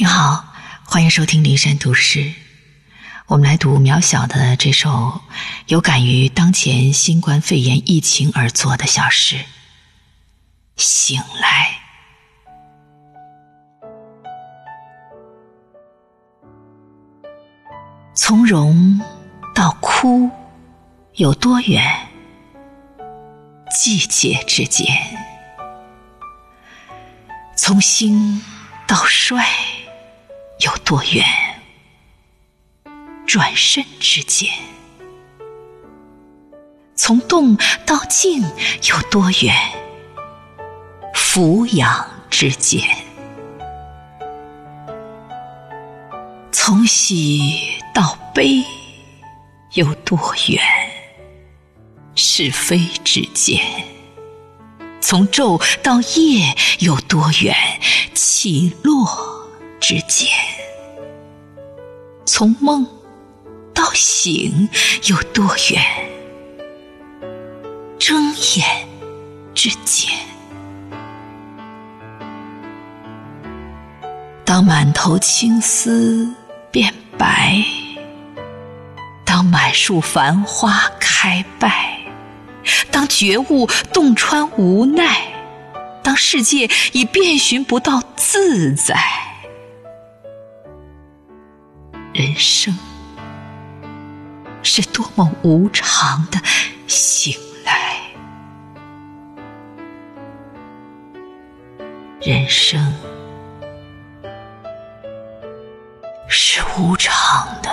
你好，欢迎收听灵山读诗。我们来读渺小的这首有感于当前新冠肺炎疫情而作的小诗《醒来》。从容到哭有多远？季节之间，从兴到衰有多远？转身之间，从动到静有多远？俯仰之间，从喜到悲有多远？是非之间，从昼到夜有多远？起落之间，从梦到醒有多远？睁眼之间，当满头青丝变白，当满树繁花开败。当觉悟洞穿无奈，当世界已遍寻不到自在，人生是多么无常的醒来。人生是无常的